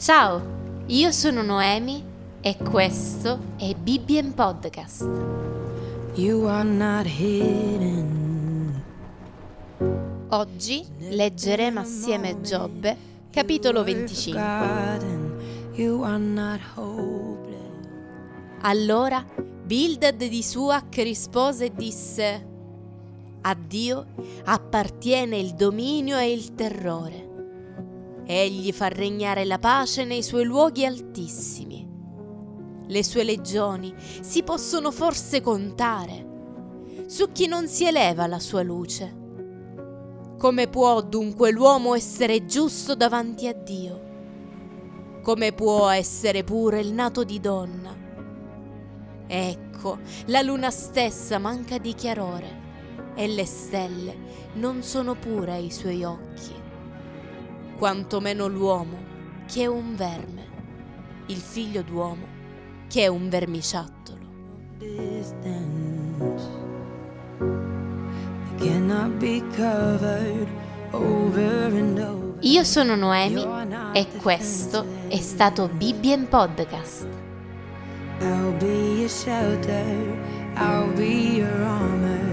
Ciao, io sono Noemi e questo è Bibbien Podcast. You are not hidden. Oggi leggeremo assieme Giobbe, capitolo 25. Forgotten. You are not hopeless. Allora Bildad di Suac rispose e disse: A Dio appartiene il dominio e il terrore. Egli fa regnare la pace nei suoi luoghi altissimi. Le sue legioni si possono forse contare. Su chi non si eleva la sua luce? Come può dunque l'uomo essere giusto davanti a Dio? Come può essere pure il nato di donna? Ecco, la luna stessa manca di chiarore e le stelle non sono pure ai suoi occhi. Quanto meno l'uomo, che è un verme, il figlio d'uomo, che è un vermiciattolo. Io sono Noemi e questo è stato Bibbien Podcast. I'll be your shelter. I'll be your armor.